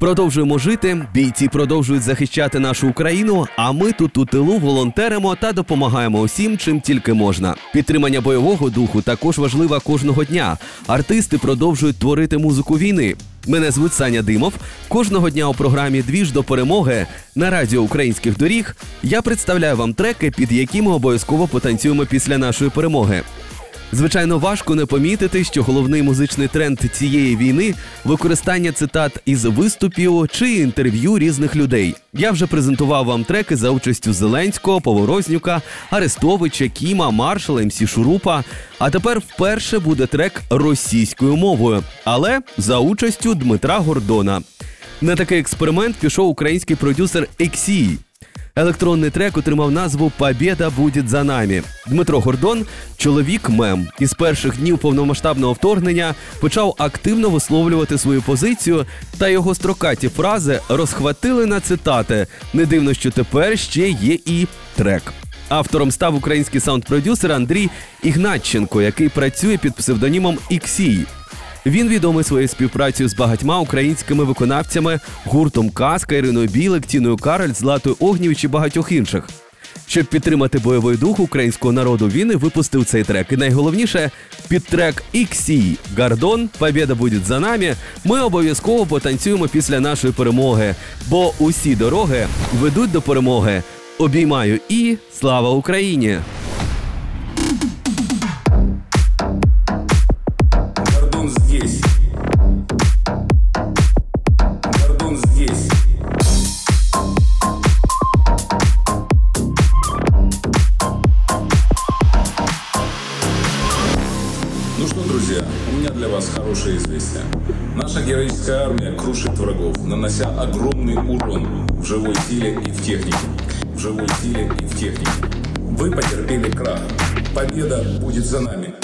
Продовжуємо жити. Бійці продовжують захищати нашу Україну. А ми тут у тилу волонтеримо та допомагаємо усім, чим тільки можна. Підтримання бойового духу також важлива кожного дня. Артисти продовжують творити музику війни. Мене звуть Саня Димов. Кожного дня у програмі Двіж до перемоги на радіо українських доріг я представляю вам треки, під які ми обов'язково потанцюємо після нашої перемоги. Звичайно, важко не помітити, що головний музичний тренд цієї війни використання цитат із виступів чи інтерв'ю різних людей. Я вже презентував вам треки за участю Зеленського, Поворознюка, Арестовича, Кіма, Маршала, МСі Шурупа. А тепер вперше буде трек російською мовою, але за участю Дмитра Гордона. На такий експеримент пішов український продюсер Ексій. Електронний трек отримав назву Побєда буде за нами. Дмитро Гордон, чоловік мем, із перших днів повномасштабного вторгнення почав активно висловлювати свою позицію, та його строкаті фрази розхватили на цитати. Не дивно, що тепер ще є і трек. Автором став український саунд-продюсер Андрій Ігнатченко, який працює під псевдонімом Іксій. Він відомий своєю співпрацею з багатьма українськими виконавцями, гуртом Казка, Іриною Білик, Тіною Кароль, Златою Огнівич і багатьох інших. Щоб підтримати бойовий дух українського народу, він і випустив цей трек. І найголовніше під трек XC Гардон Побєда буде за нами. Ми обов'язково потанцюємо після нашої перемоги, бо усі дороги ведуть до перемоги. Обіймаю і слава Україні! Для вас хорошее известие. Наша героическая армия крушит врагов, нанося огромный урон в живой силе и в технике. В живой силе и в технике. Вы потерпели крах. Победа будет за нами.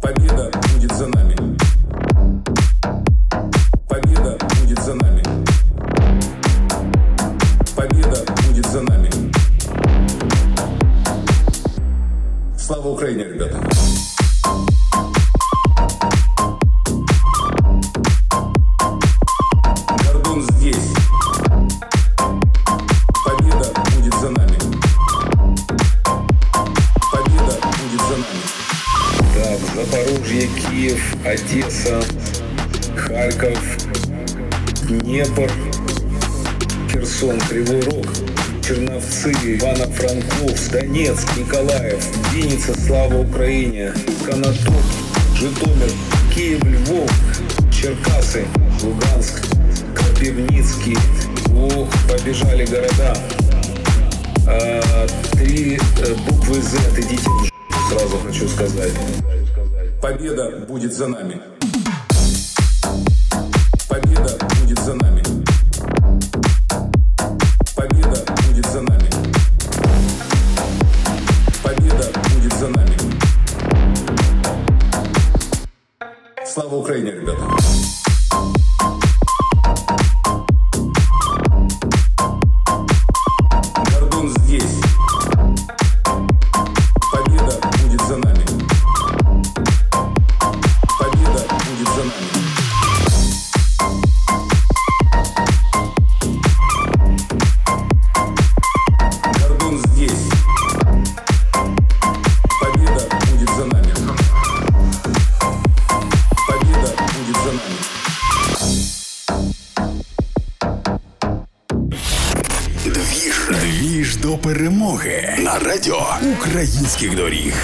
Победа будет за нами. Победа будет за нами. Победа будет за нами. Слава Украине, ребята! Запорожье, Киев, Одесса, Харьков, Днепр, Херсон, Кривой Рог, Черновцы, Ивано-Франковск, Донецк, Николаев, Винница, Слава Украине, Конотоп, Житомир, Киев, Львов, Черкасы, Луганск, Кропивницкий. Ох, побежали города. А, три э, буквы Z, идите в сразу хочу сказать. Победа будет за нами. Победа будет за нами. Победа будет за нами. Победа будет за нами. Слава Украине, ребята! Двіж. Двіж до перемоги на радіо українських доріг.